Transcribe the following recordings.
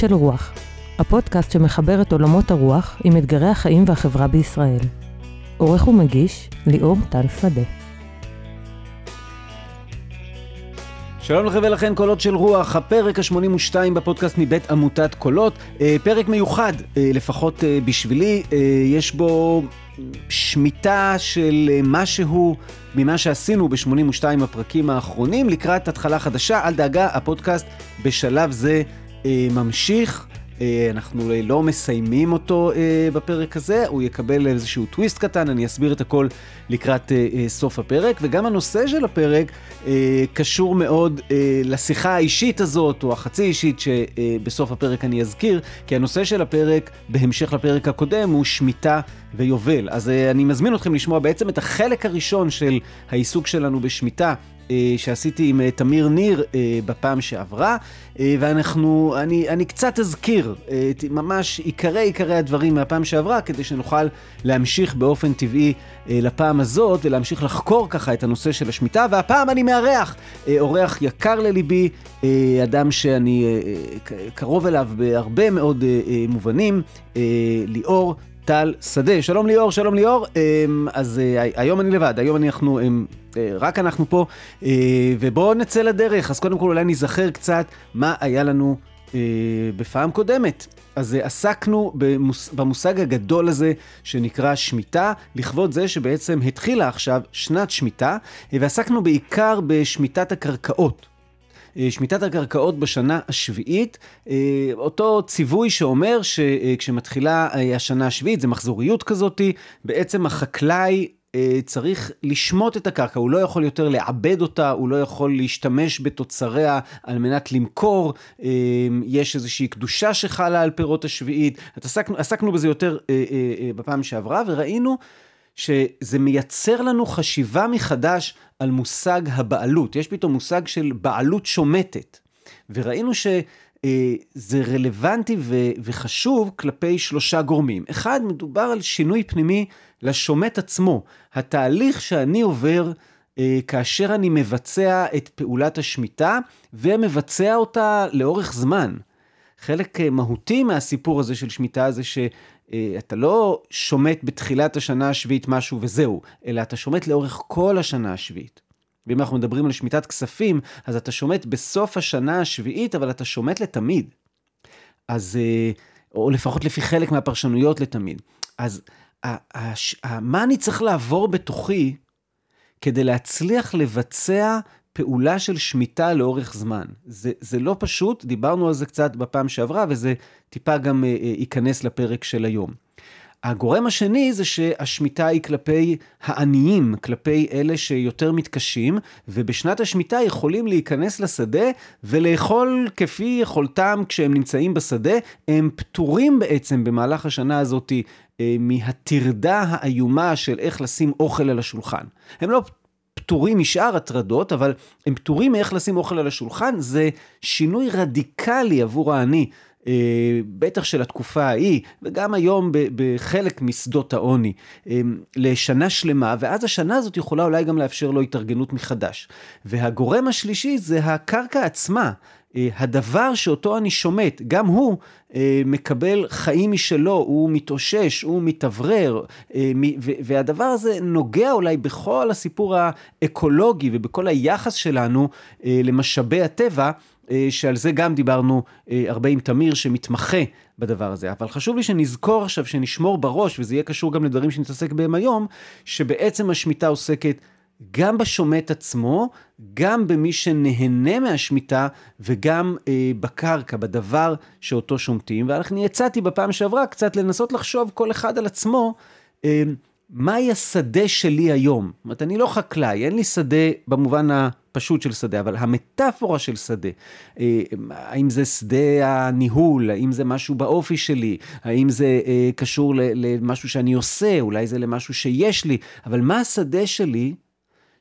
של רוח, הפודקאסט שמחבר את עולמות הרוח עם אתגרי החיים והחברה בישראל. עורך ומגיש, ליאור טל שדה. שלום לכם ולכן קולות של רוח, הפרק ה-82 בפודקאסט מבית עמותת קולות. אה, פרק מיוחד, אה, לפחות אה, בשבילי, יש בו שמיטה של משהו ממה שעשינו ב-82 הפרקים האחרונים לקראת התחלה חדשה. אל דאגה, הפודקאסט בשלב זה ממשיך. אה, אנחנו לא מסיימים אותו אה, בפרק הזה, הוא יקבל איזשהו טוויסט קטן, אני אסביר את הכל לקראת אה, סוף הפרק, וגם הנושא של הפרק קשור מאוד לשיחה האישית הזאת, או החצי אישית, שבסוף הפרק אני אזכיר, כי הנושא של הפרק, בהמשך לפרק הקודם, הוא שמיטה ויובל. אז אני מזמין אתכם לשמוע בעצם את החלק הראשון של העיסוק שלנו בשמיטה. אה, שעשיתי עם אה, תמיר ניר אה, בפעם שעברה, ואנחנו, אני, אני קצת אזכיר ממש עיקרי עיקרי הדברים מהפעם שעברה, כדי שנוכל להמשיך באופן טבעי לפעם הזאת, ולהמשיך לחקור ככה את הנושא של השמיטה, והפעם אני מארח, אורח יקר לליבי, אדם שאני קרוב אליו בהרבה מאוד מובנים, ליאור טל שדה. שלום ליאור, שלום ליאור. אז היום אני לבד, היום אנחנו אה, רק אנחנו פה, אה, ובואו נצא לדרך. אז קודם כל אולי נזכר קצת מה היה לנו אה, בפעם קודמת. אז עסקנו במוס, במושג הגדול הזה שנקרא שמיטה, לכבוד זה שבעצם התחילה עכשיו שנת שמיטה, ועסקנו בעיקר בשמיטת הקרקעות. שמיטת הקרקעות בשנה השביעית, אותו ציווי שאומר שכשמתחילה השנה השביעית, זה מחזוריות כזאתי, בעצם החקלאי אה, צריך לשמוט את הקרקע, הוא לא יכול יותר לעבד אותה, הוא לא יכול להשתמש בתוצריה על מנת למכור, אה, יש איזושהי קדושה שחלה על פירות השביעית, עסקנו, עסקנו בזה יותר אה, בפעם שעברה, וראינו שזה מייצר לנו חשיבה מחדש על מושג הבעלות. יש פתאום מושג של בעלות שומטת, וראינו ש... זה רלוונטי וחשוב כלפי שלושה גורמים. אחד, מדובר על שינוי פנימי לשומט עצמו. התהליך שאני עובר אה, כאשר אני מבצע את פעולת השמיטה, ומבצע אותה לאורך זמן. חלק אה, מהותי מהסיפור הזה של שמיטה זה שאתה אה, לא שומט בתחילת השנה השביעית משהו וזהו, אלא אתה שומט לאורך כל השנה השביעית. ואם אנחנו מדברים על שמיטת כספים, אז אתה שומט בסוף השנה השביעית, אבל אתה שומט לתמיד. אז, אה, או לפחות לפי חלק מהפרשנויות לתמיד. אז מה אני צריך לעבור בתוכי כדי להצליח לבצע פעולה של שמיטה לאורך זמן. זה, זה לא פשוט, דיברנו על זה קצת בפעם שעברה, וזה טיפה גם אה, אה, ייכנס לפרק של היום. הגורם השני זה שהשמיטה היא כלפי העניים, כלפי אלה שיותר מתקשים, ובשנת השמיטה יכולים להיכנס לשדה ולאכול כפי יכולתם כשהם נמצאים בשדה. הם פטורים בעצם במהלך השנה הזאת אה, מהטרדה האיומה של איך לשים אוכל על השולחן. הם לא פטורים משאר הטרדות, אבל הם פטורים מאיך לשים אוכל על השולחן, זה שינוי רדיקלי עבור העני. אה, בטח של התקופה ההיא, וגם היום בחלק משדות העוני, אה, לשנה שלמה, ואז השנה הזאת יכולה אולי גם לאפשר לו התארגנות מחדש. והגורם השלישי זה הקרקע עצמה. אה, הדבר שאותו אני שומט, גם הוא מקבל חיים משלו, הוא מתאושש, הוא מתאוורר, והדבר הזה נוגע אולי בכל הסיפור האקולוגי ובכל היחס שלנו למשאבי הטבע. אה, שעל זה גם דיברנו אה, הרבה עם תמיר שמתמחה בדבר הזה. אבל חשוב לי שנזכור עכשיו, שנשמור בראש, וזה יהיה קשור גם לדברים שנתעסק בהם היום, שבעצם השמיטה עוסקת גם בשומט עצמו, גם במי שנהנה מהשמיטה וגם אה, בקרקע, בדבר שאותו שומטים. ואני יצאתי בפעם שעברה קצת לנסות לחשוב כל אחד על עצמו. אה, מהי השדה שלי היום? זאת אומרת, אני לא חקלאי, אין לי שדה במובן הפשוט של שדה, אבל המטאפורה של שדה, אה, האם זה שדה הניהול, האם זה משהו באופי שלי, האם זה אה, קשור למשהו שאני עושה, אולי זה למשהו שיש לי, אבל מה השדה שלי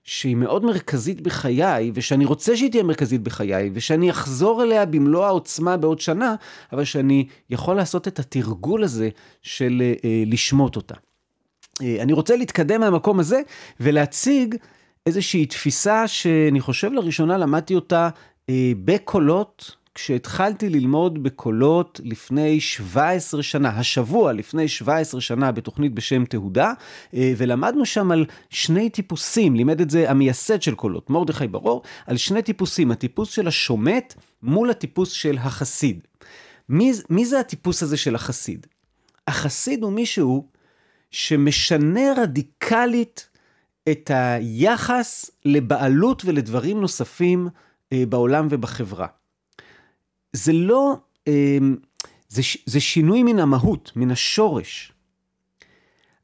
שהיא מאוד מרכזית בחיי, ושאני רוצה שהיא תהיה מרכזית בחיי, ושאני אחזור אליה במלוא העוצמה בעוד שנה, אבל שאני יכול לעשות את התרגול הזה של אה, לשמוט אותה. אני רוצה להתקדם מהמקום הזה ולהציג איזושהי תפיסה שאני חושב לראשונה למדתי אותה אה, בקולות, כשהתחלתי ללמוד בקולות לפני 17 שנה, השבוע לפני 17 שנה בתוכנית בשם תהודה, אה, ולמדנו שם על שני טיפוסים, לימד את זה המייסד של קולות, מרדכי ברור, על שני טיפוסים, הטיפוס של השומט מול הטיפוס של החסיד. מי, מי זה הטיפוס הזה של החסיד? החסיד הוא מישהו שמשנה רדיקלית את היחס לבעלות ולדברים נוספים אה, בעולם ובחברה. זה לא, אה, זה, זה שינוי מן המהות, מן השורש.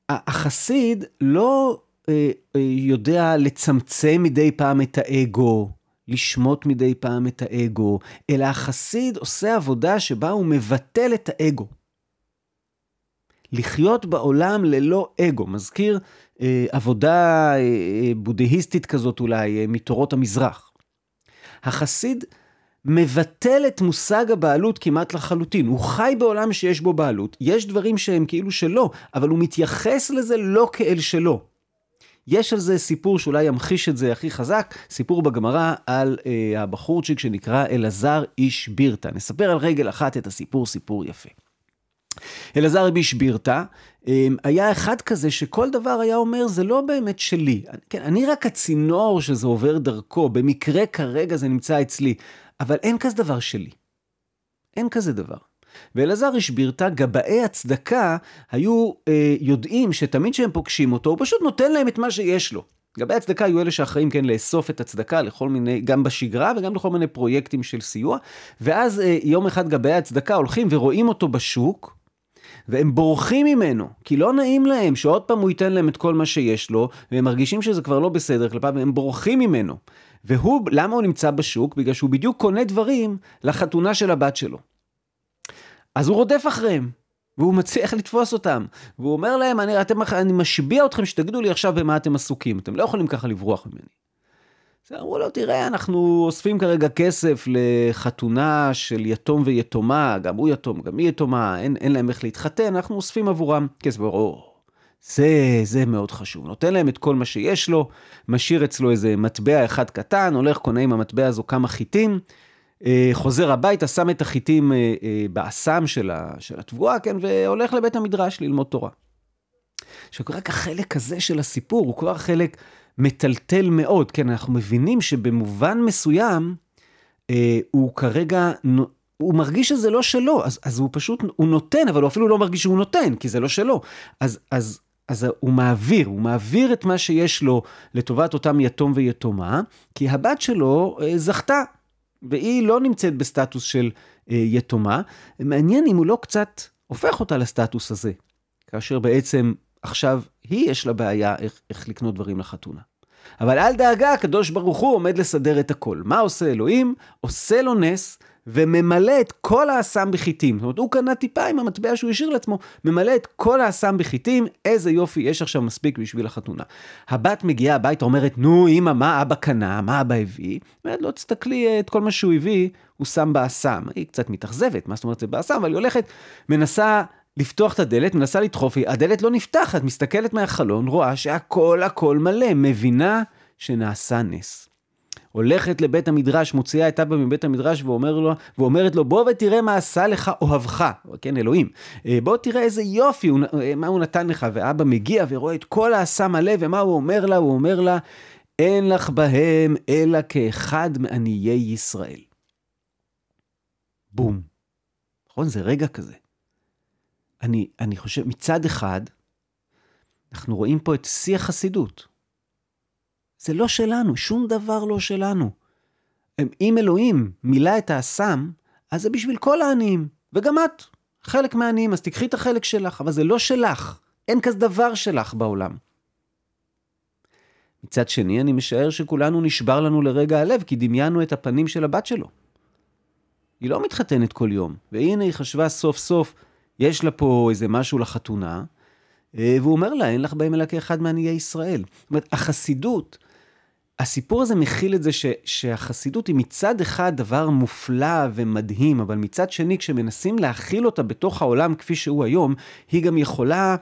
החסיד לא אה, יודע לצמצם מדי פעם את האגו, לשמוט מדי פעם את האגו, אלא החסיד עושה עבודה שבה הוא מבטל את האגו. לחיות בעולם ללא אגו, מזכיר אה, עבודה אה, אה, בודהיסטית כזאת אולי, אה, מתורות המזרח. החסיד מבטל את מושג הבעלות כמעט לחלוטין. הוא חי בעולם שיש בו בעלות, יש דברים שהם כאילו שלו, אבל הוא מתייחס לזה לא כאל שלו. יש על זה סיפור שאולי ימחיש את זה הכי חזק, סיפור בגמרא על אה, הבחורצ'יק שנקרא אלעזר איש בירתא. נספר על רגל אחת את הסיפור, סיפור יפה. אלעזר איש בירתא, אה, היה אחד כזה שכל דבר היה אומר, זה לא באמת שלי. כן, אני רק הצינור שזה עובר דרכו, במקרה כרגע זה נמצא אצלי, אבל אין כזה דבר שלי. אין כזה דבר. ואלעזר השבירתא, גבאי הצדקה היו אה, יודעים שתמיד כשהם פוגשים אותו, הוא פשוט נותן להם את מה שיש לו. גבאי הצדקה היו אלה שאחראים כן לאסוף את הצדקה לכל מיני, גם בשגרה וגם לכל מיני פרויקטים של סיוע. ואז אה, יום אחד גבאי הצדקה הולכים ורואים אותו בשוק, והם בורחים ממנו, כי לא נעים להם שעוד פעם הוא ייתן להם את כל מה שיש לו, והם מרגישים שזה כבר לא בסדר כלפיו, והם בורחים ממנו. והוא, למה הוא נמצא בשוק? בגלל שהוא בדיוק קונה דברים לחתונה של הבת שלו. אז הוא רודף אחריהם, והוא מצליח לתפוס אותם. והוא אומר להם, אני, אתם, אני משביע אתכם שתגידו לי עכשיו במה אתם עסוקים, אתם לא יכולים ככה לברוח ממני. אז אמרו לו, תראה, אנחנו אוספים כרגע כסף לחתונה של יתום ויתומה, גם הוא יתום, גם היא יתומה, אין, אין להם איך להתחתן, אנחנו אוספים עבורם כסף. או, זה, זה מאוד חשוב. נותן להם את כל מה שיש לו, משאיר אצלו איזה מטבע אחד קטן, הולך, קונה עם המטבע הזו כמה חיטים, אה, חוזר הביתה, שם את החיטים אה, אה, באסם של, התבואה, כן, והולך לבית המדרש ללמוד תורה. עכשיו, רק החלק הזה של הסיפור הוא כבר חלק מטלטל מאוד, כן, אנחנו מבינים שבמובן מסוים, הוא כרגע, הוא מרגיש שזה לא שלו, אז, אז הוא פשוט, הוא נותן, אבל הוא אפילו לא מרגיש שהוא נותן, כי זה לא שלו. אז, אז, אז הוא מעביר, הוא מעביר את מה שיש לו לטובת אותם יתום ויתומה, כי הבת שלו אה, זכתה, והיא לא נמצאת בסטטוס של אה, יתומה. מעניין אם הוא לא קצת הופך אותה לסטטוס הזה, כאשר בעצם עכשיו היא יש לה בעיה איך, איך לקנות דברים לחתונה. אבל אל דאגה, הקדוש ברוך הוא עומד לסדר את הכל. מה עושה אלוהים? עושה לו נס וממלא את כל האסם בחיטים. זאת אומרת, הוא קנה טיפה עם המטבע שהוא השאיר לעצמו, ממלא את כל האסם בחיטים, איזה יופי, יש עכשיו מספיק בשביל החתונה. הבת מגיעה הביתה, אומרת, נו, אמא, מה אבא קנה? מה אבא הביא? אומרת, לא, תסתכלי, את כל מה שהוא הביא, הוא שם באסם. היא קצת מתאכזבת, מה זאת אומרת זה באסם? אבל היא הולכת, מנסה לפתוח את הדלת, מנסה לדחוף, הדלת לא נפתחת, מסתכלת מהחלון, רואה שהכל הכל מלא, מבינה שנעשה נס. הולכת לבית המדרש, מוציאה את אבא מבית המדרש ואומר לו, ואומרת לו, בוא ותראה מה עשה לך אוהבך, כן, אלוהים. אה, בוא תראה איזה יופי, אה, מה הוא נתן לך. ואבא מגיע ורואה את כל העשה מלא, ומה הוא אומר לה? הוא אומר לה, אין לך בהם אלא כאחד מעניי ישראל. בום. נכון? זה רגע כזה. אני, אני חושב, מצד אחד, אנחנו רואים פה את שיא החסידות. זה לא שלנו, שום דבר לא שלנו. אם אלוהים מילא את האסם, אז זה בשביל כל העניים, וגם את חלק מהעניים, אז תקחי את החלק שלך, אבל זה לא שלך, אין כזה דבר שלך בעולם. מצד שני, אני משער שכולנו נשבר לנו לרגע הלב, כי דמיינו את הפנים של הבת שלו. היא לא מתחתנת כל יום, והנה היא חשבה סוף סוף, יש לה פה איזה משהו לחתונה, אה, והוא אומר לה, אין לך בהם אלא כאחד מעניי ישראל. זאת אומרת, החסידות הסיפור הזה מכיל את זה ש, שהחסידות היא מצד אחד דבר מופלא ומדהים, אבל מצד שני, כשמנסים להכיל אותה בתוך העולם כפי שהוא היום, היא גם יכולה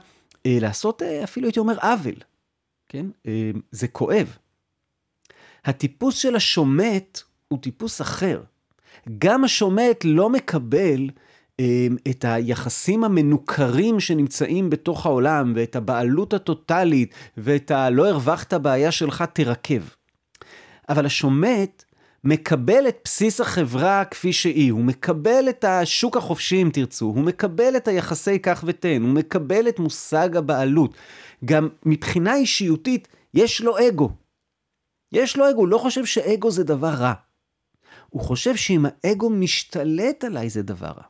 אה, לעשות, אה, אפילו הייתי אומר, עוול. כן? אה, זה כואב. הטיפוס של השומט הוא טיפוס אחר. גם השומט לא מקבל אה, את היחסים המנוכרים שנמצאים בתוך העולם, ואת הבעלות הטוטלית, ואת הלא הרווחת בעיה שלך תרכב. אבל השומט מקבל את בסיס החברה כפי שהיא, הוא מקבל את השוק החופשי אם תרצו, הוא מקבל את היחסי כך ותן, הוא מקבל את מושג הבעלות. גם מבחינה אישיותית, יש לו אגו. יש לו אגו, הוא לא חושב שאגו זה דבר רע. הוא חושב שאם האגו משתלט עליי זה דבר רע.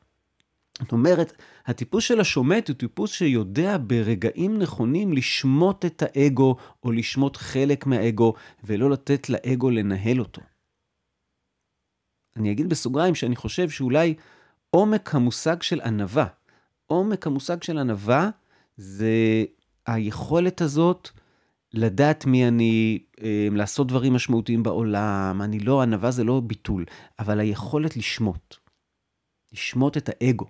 זאת אומרת, הטיפוס של השומט הוא טיפוס שיודע ברגעים נכונים לשמוט את האגו, או לשמוט חלק מהאגו, ולא לתת לאגו לנהל אותו. אני אגיד בסוגריים שאני חושב שאולי עומק המושג של ענווה, עומק המושג של ענווה זה היכולת הזאת לדעת מי אני, אה, לעשות דברים משמעותיים בעולם, אני לא, ענווה זה לא ביטול, אבל היכולת לשמוט, לשמוט את האגו.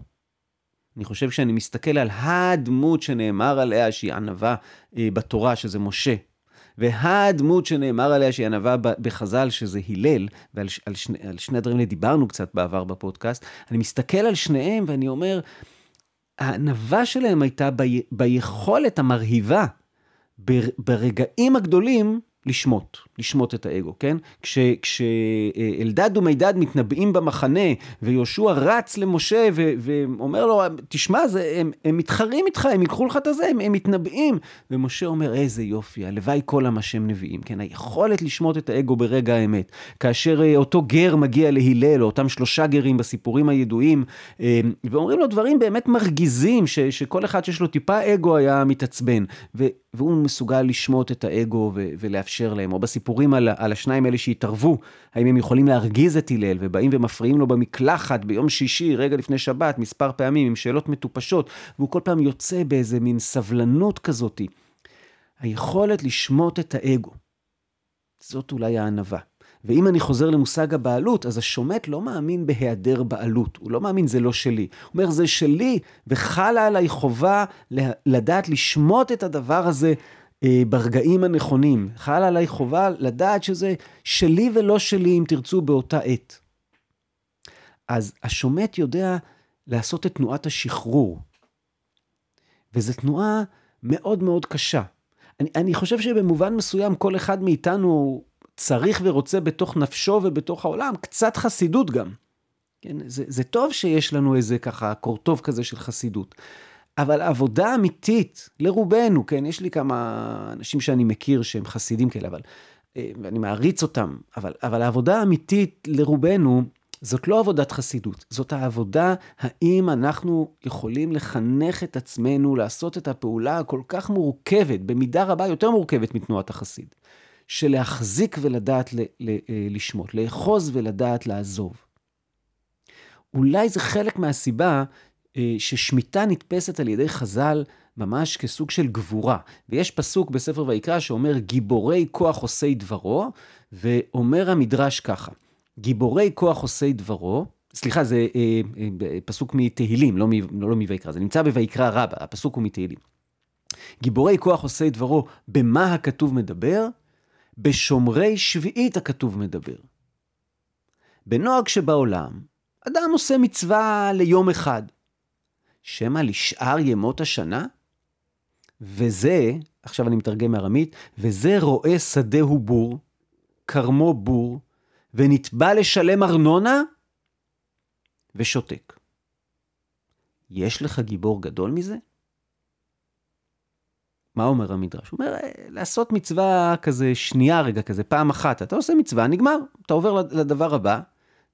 אני חושב שאני מסתכל על הדמות שנאמר עליה שהיא ענווה אה, בתורה, שזה משה, והדמות שנאמר עליה שהיא ענווה בחז"ל, שזה הלל, ועל על שני, על שני הדברים האלה דיברנו קצת בעבר בפודקאסט, אני מסתכל על שניהם ואני אומר, הענווה שלהם הייתה ב, ביכולת המרהיבה, ברגעים הגדולים, לשמוט, לשמוט את האגו, כן? כשאלדד ומידד מתנבאים במחנה, ויהושע רץ למשה ו, ואומר לו, תשמע, זה, הם, הם מתחרים איתך, הם ייקחו לך את הזה, הם, הם מתנבאים. ומשה אומר, איזה יופי, הלוואי כל עם השם נביאים, כן? היכולת לשמוט את האגו ברגע האמת. כאשר אה, אותו גר מגיע להלל, או אותם שלושה גרים בסיפורים הידועים, אה, ואומרים לו דברים באמת מרגיזים, ש, שכל אחד שיש לו טיפה אגו היה מתעצבן. ו, והוא מסוגל לשמוט את האגו ו- ולאפשר להם, או בסיפורים על, על השניים האלה שהתערבו, האם הם יכולים להרגיז את הלל, ובאים ומפריעים לו במקלחת ביום שישי, רגע לפני שבת, מספר פעמים, עם שאלות מטופשות, והוא כל פעם יוצא באיזה מין סבלנות כזאתי. היכולת לשמוט את האגו, זאת אולי הענווה. ואם אני חוזר למושג הבעלות, אז השומט לא מאמין בהיעדר בעלות. הוא לא מאמין זה לא שלי. הוא אומר זה שלי, וחלה עליי חובה לדעת לשמוט את הדבר הזה אה, ברגעים הנכונים. חלה עליי חובה לדעת שזה שלי ולא שלי, אם תרצו, באותה עת. אז השומט יודע לעשות את תנועת השחרור. וזו תנועה מאוד מאוד קשה. אני, אני חושב שבמובן מסוים כל אחד מאיתנו צריך ורוצה בתוך נפשו ובתוך העולם קצת חסידות גם. כן, זה, זה טוב שיש לנו איזה ככה קורטוב כזה של חסידות. אבל עבודה אמיתית, לרובנו, כן, יש לי כמה אנשים שאני מכיר שהם חסידים כאלה, אבל, אה, ואני מעריץ אותם, אבל, אבל העבודה האמיתית לרובנו, זאת לא עבודת חסידות, זאת העבודה האם אנחנו יכולים לחנך את עצמנו לעשות את הפעולה הכל כך מורכבת, במידה רבה יותר מורכבת מתנועת החסיד. של להחזיק ולדעת ל, ל, אה, לשמוט, לאחוז ולדעת לעזוב. אולי זה חלק מהסיבה אה, ששמיטה נתפסת על ידי חז"ל ממש כסוג של גבורה. ויש פסוק בספר ויקרא שאומר, גיבורי כוח עושי דברו, ואומר המדרש ככה, גיבורי כוח עושי דברו, סליחה, זה אה, אה, פסוק מתהילים, לא, לא, לא מויקרא, זה נמצא בויקרא רבה, הפסוק הוא מתהילים. גיבורי כוח עושי דברו, במה הכתוב מדבר? בשומרי שביעית הכתוב מדבר. בנוהג שבעולם, אדם עושה מצווה ליום אחד. שמא לשאר ימות השנה? וזה, עכשיו אני מתרגם מארמית, וזה רואה שדהו בור, כרמו בור, ונתבע לשלם ארנונה, ושותק. יש לך גיבור גדול מזה? מה אומר המדרש? הוא אומר, אה, לעשות מצווה כזה שנייה רגע, כזה פעם אחת. אתה עושה מצווה, נגמר, אתה עובר לדבר הבא.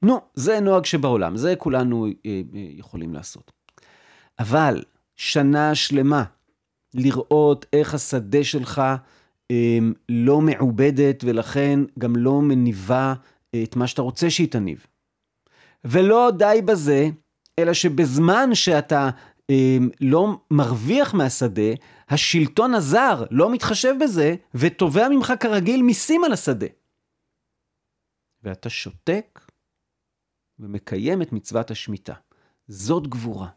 נו, זה נוהג שבעולם, זה כולנו אה, אה, יכולים לעשות. אבל שנה שלמה לראות איך השדה שלך לא מעובדת ולכן גם לא מניבה את מה שאתה רוצה שהיא תניב. ולא די בזה, אלא שבזמן שאתה לא מרוויח מהשדה, השלטון הזר לא מתחשב בזה, ותובע ממך כרגיל מיסים על השדה. ואתה שותק ומקיים את מצוות השמיטה. זאת גבורה.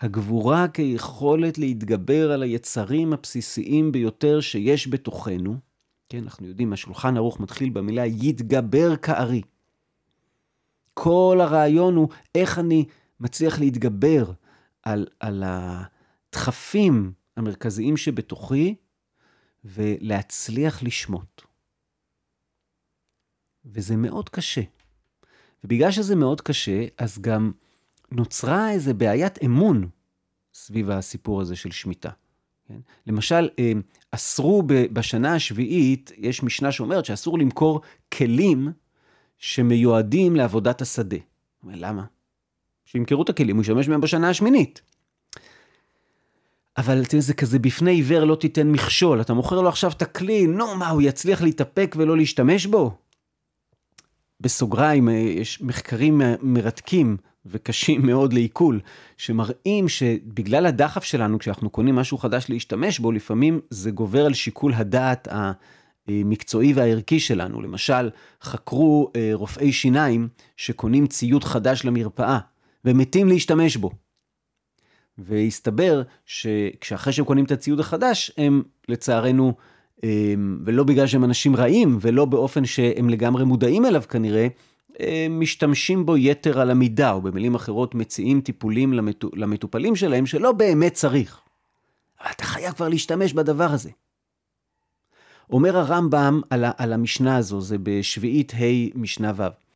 הגבורה כיכולת להתגבר על היצרים הבסיסיים ביותר שיש בתוכנו. כן, אנחנו יודעים, השולחן ערוך מתחיל במילה יתגבר כארי. כל הרעיון הוא איך אני מצליח להתגבר על, על הדחפים המרכזיים שבתוכי ולהצליח לשמוט. וזה מאוד קשה. ובגלל שזה מאוד קשה, אז גם נוצרה איזו בעיית אמון סביב הסיפור הזה של שמיטה. כן? למשל, אה, אסרו בשנה השביעית, יש משנה שאומרת שאסור למכור כלים שמיועדים לעבודת השדה. למה? שימכרו את הכלים, הוא ישתמש בהם בשנה השמינית. אבל אתם זה כזה בפני עיוור לא תיתן מכשול, אתה מוכר לו עכשיו את הכלי, נו מה, הוא יצליח להתאפק ולא להשתמש בו? בסוגריים, אה, יש מחקרים מרתקים וקשים מאוד לעיכול, שמראים שבגלל הדחף שלנו, כשאנחנו קונים משהו חדש להשתמש בו, לפעמים זה גובר על שיקול הדעת המקצועי והערכי שלנו. למשל, חקרו אה, רופאי שיניים שקונים ציוד חדש למרפאה, ומתים להשתמש בו. והסתבר שכשאחרי שהם קונים את הציוד החדש, הם לצערנו, אמ, ולא בגלל שהם אנשים רעים, ולא באופן שהם לגמרי מודעים אליו כנראה, משתמשים בו יתר על המידה, או במילים אחרות מציעים טיפולים למטופלים שלהם שלא באמת צריך. אבל אתה חייב כבר להשתמש בדבר הזה. אומר הרמב"ם על, על המשנה הזו, זה בשביעית ה' משנה ו'.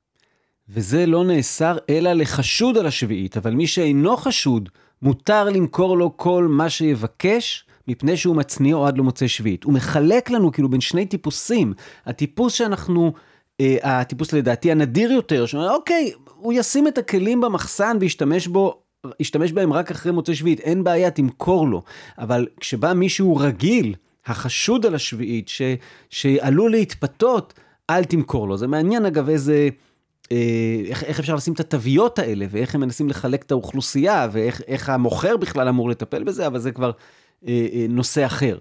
וזה לא נאסר אלא לחשוד על השביעית, אבל מי שאינו חשוד, מותר למכור לו כל מה שיבקש, מפני שהוא מצניעו עד למוצא שביעית. הוא מחלק לנו כאילו בין שני טיפוסים. הטיפוס שאנחנו, אה, הטיפוס לדעתי הנדיר יותר, שאומר, אוקיי, הוא ישים את הכלים במחסן וישתמש בו ישתמש בהם רק אחרי מוצא שביעית, אין בעיה, תמכור לו. אבל כשבא מישהו רגיל, החשוד על השביעית, ש, שעלול להתפתות, אל תמכור לו. זה מעניין אגב איזה, איך, איך אפשר לשים את התוויות האלה, ואיך הם מנסים לחלק את האוכלוסייה, ואיך המוכר בכלל אמור לטפל בזה, אבל זה כבר אה, אה, נושא אחר.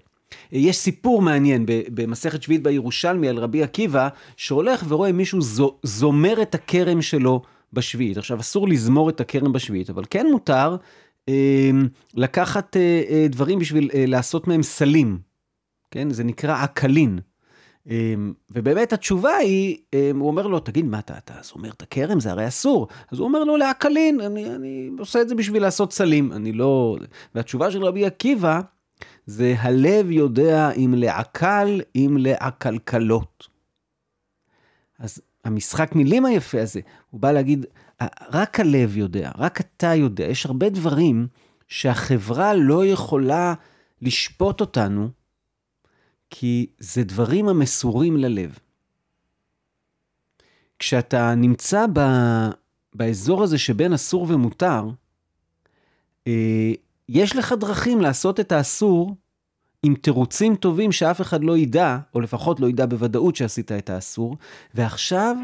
יש סיפור מעניין במסכת שביעית בירושלמי על רבי עקיבא, שהולך ורואה מישהו זומר את הכרם שלו בשביעית. עכשיו, אסור לזמור את הכרם בשביעית, אבל כן מותר אה, לקחת אה, אה, דברים בשביל אה, לעשות מהם סלים. כן? זה נקרא עקלין. אמ, ובאמת התשובה היא, אמ, הוא אומר לו, תגיד, מה אתה, אתה זומר את הכרם? זה הרי אסור. אז הוא אומר לו, לעקלין, אני, אני עושה את זה בשביל לעשות סלים, אני לא... והתשובה של רבי עקיבא, זה הלב יודע אם לעקל, אם לעקלקלות. אז המשחק מילים היפה הזה, הוא בא להגיד, רק הלב יודע, רק אתה יודע, יש הרבה דברים שהחברה לא יכולה לשפוט אותנו כי זה דברים המסורים ללב. כשאתה נמצא ב, באזור הזה שבין אסור ומותר, אה, יש לך דרכים לעשות את האסור עם תירוצים טובים שאף אחד לא ידע, או לפחות לא ידע בוודאות שעשית את האסור, ועכשיו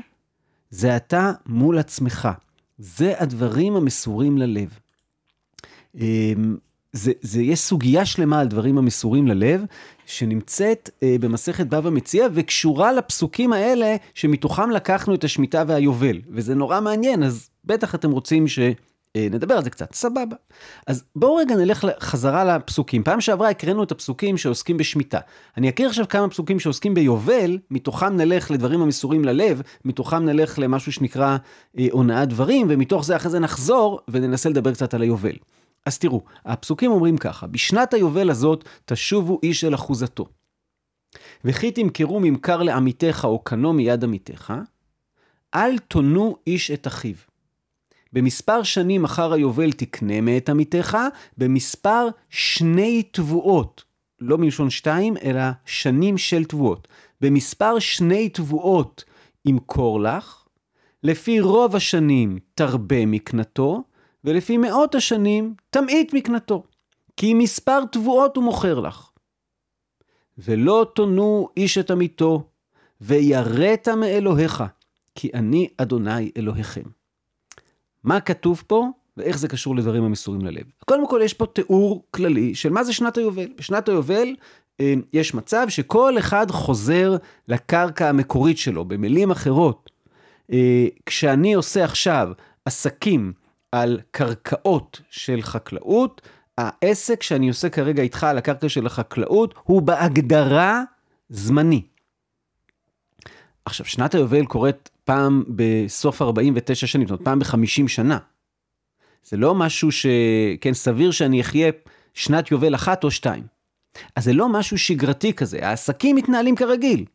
זה אתה מול עצמך. זה הדברים המסורים ללב. זה, זה יש סוגיה שלמה על דברים המסורים ללב, שנמצאת אה, במסכת בבא מציע, וקשורה לפסוקים האלה, שמתוכם לקחנו את השמיטה והיובל. וזה נורא מעניין, אז בטח אתם רוצים ש... אה, נדבר על זה קצת, סבבה. אז בואו רגע נלך חזרה לפסוקים. פעם שעברה הקראנו את הפסוקים שעוסקים בשמיטה. אני אקריא עכשיו כמה פסוקים שעוסקים ביובל, מתוכם נלך לדברים המסורים ללב, מתוכם נלך למשהו שנקרא אה, הונאת דברים, ומתוך זה אחרי זה נחזור וננסה לדבר קצת על היובל. אז תראו, הפסוקים אומרים ככה, בשנת היובל הזאת תשובו איש אל אחוזתו. וכי תמכרו ממכר לעמיתך או קנו מיד עמיתך, אל תונו איש את אחיו. במספר שנים אחר היובל תקנה מאת עמיתך, במספר שני תבואות, לא מלשון שתיים, אלא שנים של תבואות. במספר שני תבואות ימכור לך, לפי רוב השנים תרבה מקנתו, ולפי מאות השנים תמעיט מקנתו, כי מספר תבואות הוא מוכר לך. ולא תונו איש את עמיתו, ויראת מאלוהיך, כי אני אדוני אלוהיכם. מה כתוב פה, ואיך זה קשור לדברים המסורים ללב? קודם כל, יש פה תיאור כללי של מה זה שנת היובל. בשנת היובל אה, יש מצב שכל אחד חוזר לקרקע המקורית שלו. במילים אחרות, אה, כשאני עושה עכשיו עסקים על קרקעות של חקלאות, העסק שאני עושה כרגע איתך על הקרקע של החקלאות הוא בהגדרה זמני. עכשיו, שנת היובל קורית פעם בסוף 49 שנים, זאת אומרת, פעם ב-50 שנה. זה לא משהו ש... כן, סביר שאני אחיה שנת יובל אחת או שתיים. אז זה לא משהו שגרתי כזה, העסקים מתנהלים כרגיל.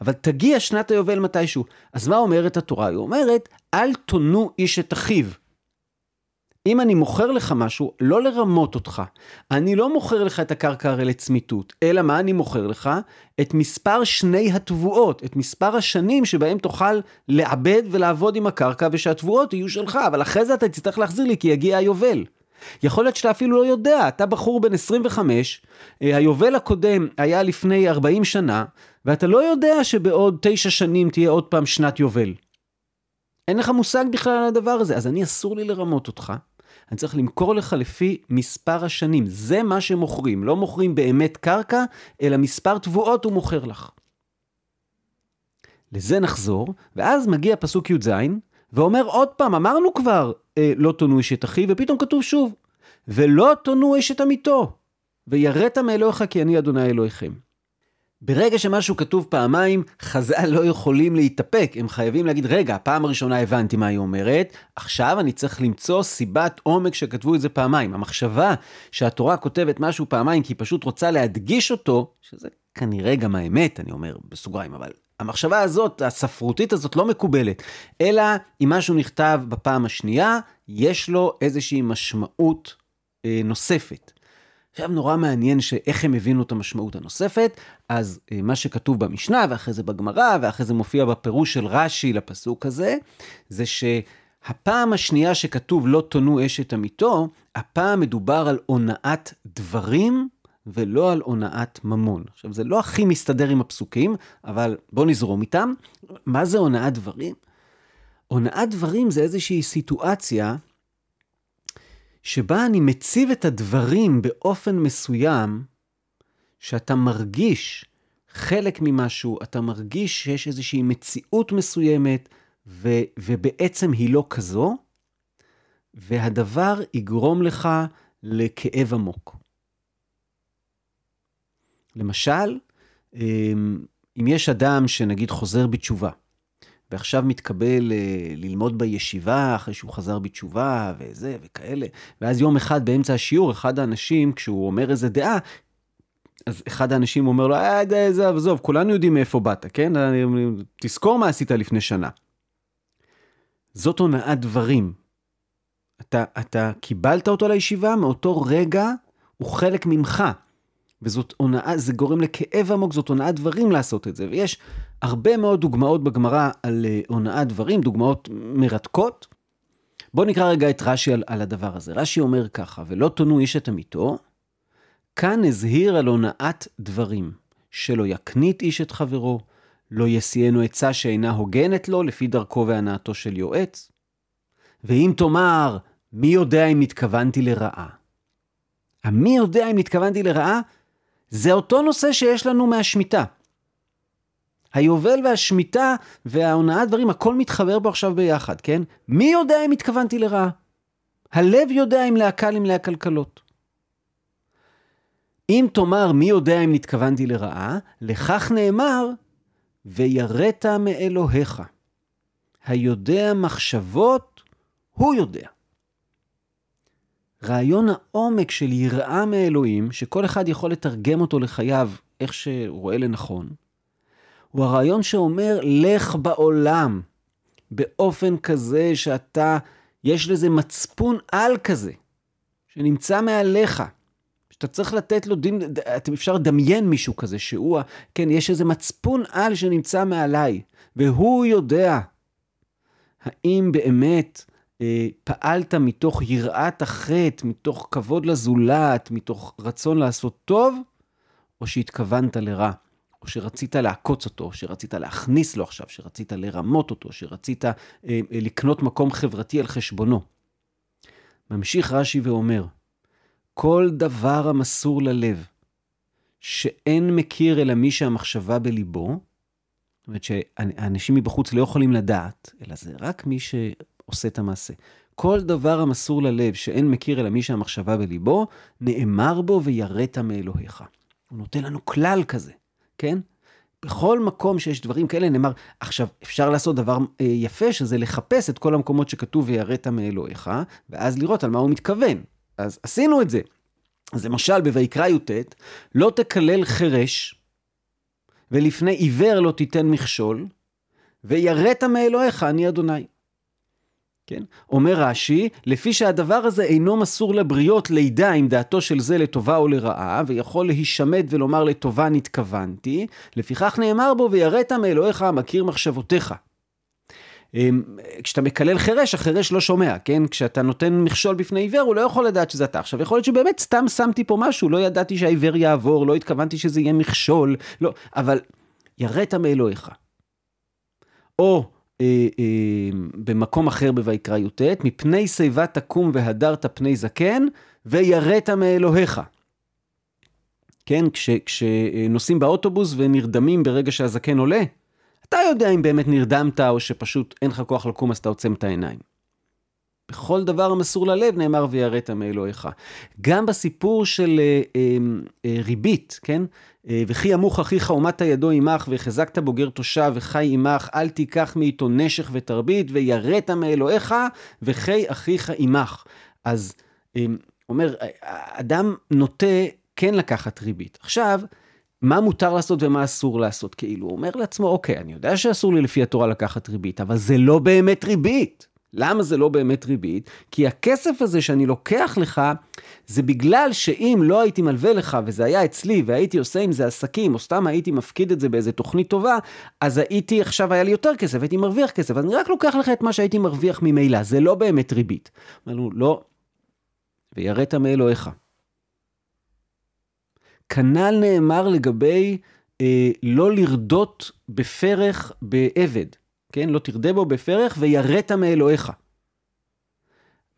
אבל תגיע שנת היובל מתישהו. אז מה אומרת התורה? היא אומרת, אל תונו איש את אחיו. אם אני מוכר לך משהו, לא לרמות אותך. אני לא מוכר לך את הקרקע הרי לצמיתות, אלא מה אני מוכר לך? את מספר שני התבואות, את מספר השנים שבהם תוכל לעבד ולעבוד עם הקרקע ושהתבואות יהיו שלך, אבל אחרי זה אתה תצטרך להחזיר לי כי יגיע היובל. יכול להיות שאתה אפילו לא יודע, אתה בחור בן 25, אה, היובל הקודם היה לפני 40 שנה, ואתה לא יודע שבעוד 9 שנים תהיה עוד פעם שנת יובל. אין לך מושג בכלל על הדבר הזה, אז אני אסור לי לרמות אותך. אני צריך למכור לך לפי מספר השנים. זה מה שמוכרים. לא מוכרים באמת קרקע, אלא מספר תבואות הוא מוכר לך. לזה נחזור, ואז מגיע פסוק י"ז, ואומר עוד פעם, אמרנו כבר, אה, לא תונו איש את אחיו, ופתאום כתוב שוב, ולא תונו איש את עמיתו, ויראת מאלוהיך כי אני אדוני אלוהיכם. ברגע שמשהו כתוב פעמיים, חז"ל לא יכולים להתאפק, הם חייבים להגיד, רגע, הפעם הראשונה הבנתי מה היא אומרת, עכשיו אני צריך למצוא סיבת עומק שכתבו את זה פעמיים. המחשבה שהתורה כותבת משהו פעמיים כי היא פשוט רוצה להדגיש אותו, שזה כנראה גם האמת, אני אומר בסוגריים, אבל המחשבה הזאת, הספרותית הזאת, לא מקובלת, אלא אם משהו נכתב בפעם השנייה, יש לו איזושהי משמעות אה, נוספת. עכשיו נורא מעניין שאיך הם הבינו את המשמעות הנוספת, אז אה, מה שכתוב במשנה ואחרי זה בגמרא ואחרי זה מופיע בפירוש של רש"י לפסוק הזה, זה שהפעם השנייה שכתוב לא תונו אשת עמיתו, הפעם מדובר על הונאת דברים ולא על הונאת ממון. עכשיו זה לא הכי מסתדר עם הפסוקים, אבל בואו נזרום איתם. מה זה הונאת דברים? הונאת דברים זה איזושהי סיטואציה שבה אני מציב את הדברים באופן מסוים, שאתה מרגיש חלק ממשהו, אתה מרגיש שיש איזושהי מציאות מסוימת, ו, ובעצם היא לא כזו, והדבר יגרום לך לכאב עמוק. למשל, אמ, אם יש אדם שנגיד חוזר בתשובה, ועכשיו מתקבל אה, ללמוד בישיבה אחרי שהוא חזר בתשובה וזה וכאלה, ואז יום אחד באמצע השיעור, אחד האנשים, כשהוא אומר איזה דעה, אז אחד האנשים אומר לו, אה, זה, עזוב, כולנו יודעים מאיפה באת, כן? תזכור מה עשית לפני שנה. זאת הונאת דברים. אתה, אתה קיבלת אותו לישיבה, מאותו רגע הוא חלק ממך. וזאת הונאה, זה גורם לכאב עמוק, זאת הונאת דברים לעשות את זה. ויש הרבה מאוד דוגמאות בגמרא על אה, הונאת דברים, דוגמאות מרתקות. בואו נקרא רגע את רש"י על, על הדבר הזה. רש"י אומר ככה, ולא תונו איש את עמיתו, כאן הזהיר על הונאת דברים, שלא יקנית איש את חברו, לא יסיענו עצה שאינה הוגנת לו, לפי דרכו והנאתו של יועץ. ואם תאמר, מי יודע אם התכוונתי לרעה? המי יודע אם התכוונתי לרעה? זה אותו נושא שיש לנו מהשמיטה. היובל והשמיטה וההונאת דברים, הכל מתחבר פה עכשיו ביחד, כן? מי יודע אם התכוונתי לרעה? הלב יודע אם להקל אם להקלקלות. אם תאמר מי יודע אם נתכוונתי לרעה, לכך נאמר, ויראת מאלוהיך. היודע מחשבות, הוא יודע. רעיון העומק של יראה מאלוהים, שכל אחד יכול לתרגם אותו לחייו איך שהוא רואה לנכון, הוא הרעיון שאומר, לך בעולם באופן כזה שאתה, יש לזה מצפון על כזה, שנמצא מעליך, שאתה צריך לתת לו דין, אתם אפשר לדמיין מישהו כזה, שהוא, כן, יש איזה מצפון על שנמצא מעליי, והוא יודע האם באמת פעלת מתוך יראת החטא, מתוך כבוד לזולת, מתוך רצון לעשות טוב, או שהתכוונת לרע. או שרצית לעקוץ אותו, או שרצית להכניס לו עכשיו, שרצית לרמות אותו, שרצית אה, אה, לקנות מקום חברתי על חשבונו. ממשיך רש"י ואומר, כל דבר המסור ללב, שאין מכיר אלא מי שהמחשבה בליבו, זאת אומרת שאנשים מבחוץ לא יכולים לדעת, אלא זה רק מי שעושה את המעשה. כל דבר המסור ללב שאין מכיר אלא מי שהמחשבה בליבו, נאמר בו ויראת מאלוהיך. הוא נותן לנו כלל כזה. כן? בכל מקום שיש דברים כאלה נאמר, עכשיו, אפשר לעשות דבר אה, יפה, שזה לחפש את כל המקומות שכתוב ויראת מאלוהיך, ואז לראות על מה הוא מתכוון. אז עשינו את זה. אז למשל, בויקרא י"ט, לא תקלל חירש, ולפני עיוור לא תיתן מכשול, ויראת מאלוהיך, אני אדוני. כן? אומר רש"י, לפי שהדבר הזה אינו מסור לבריות לידע עם דעתו של זה לטובה או לרעה, ויכול להישמט ולומר לטובה נתכוונתי, לפיכך נאמר בו, ויראת מאלוהיך המכיר מחשבותיך. אמ, כשאתה מקלל חירש, החירש לא שומע, כן? כשאתה נותן מכשול בפני עיוור, הוא לא יכול לדעת שזה אתה. עכשיו, יכול להיות שבאמת סתם שמתי פה משהו, לא ידעתי שהעיוור יעבור, לא התכוונתי שזה יהיה מכשול, לא, אבל יראת מאלוהיך. או במקום אחר בויקרא י"ט, מפני שיבה תקום והדרת פני זקן, ויראת מאלוהיך. כן, כש, כשנוסעים באוטובוס ונרדמים ברגע שהזקן עולה, אתה יודע אם באמת נרדמת או שפשוט אין לך כוח לקום אז אתה עוצם את העיניים. בכל דבר המסור ללב נאמר ויראת מאלוהיך. גם בסיפור של אה, אה, אה, ריבית, כן? אה, וכי ימוך אחיך ומת ידו עמך, וחזקת בוגר תושב וחי עמך, אל תיקח מאיתו נשך ותרבית, ויראת מאלוהיך, וחי אחיך עמך. אז אה, אומר, אדם נוטה כן לקחת ריבית. עכשיו, מה מותר לעשות ומה אסור לעשות? כאילו, הוא אומר לעצמו, אוקיי, אני יודע שאסור לי לפי התורה לקחת ריבית, אבל זה לא באמת ריבית. למה זה לא באמת ריבית? כי הכסף הזה שאני לוקח לך, זה בגלל שאם לא הייתי מלווה לך וזה היה אצלי והייתי עושה עם זה עסקים, או סתם הייתי מפקיד את זה באיזה תוכנית טובה, אז הייתי, עכשיו היה לי יותר כסף, הייתי מרוויח כסף, אז אני רק לוקח לך את מה שהייתי מרוויח ממילא, זה לא באמת ריבית. אמרנו, לא, ויראת מאלוהיך. כנ"ל נאמר לגבי אה, לא לרדות בפרך בעבד. כן? לא תרדה בו בפרך ויראת מאלוהיך.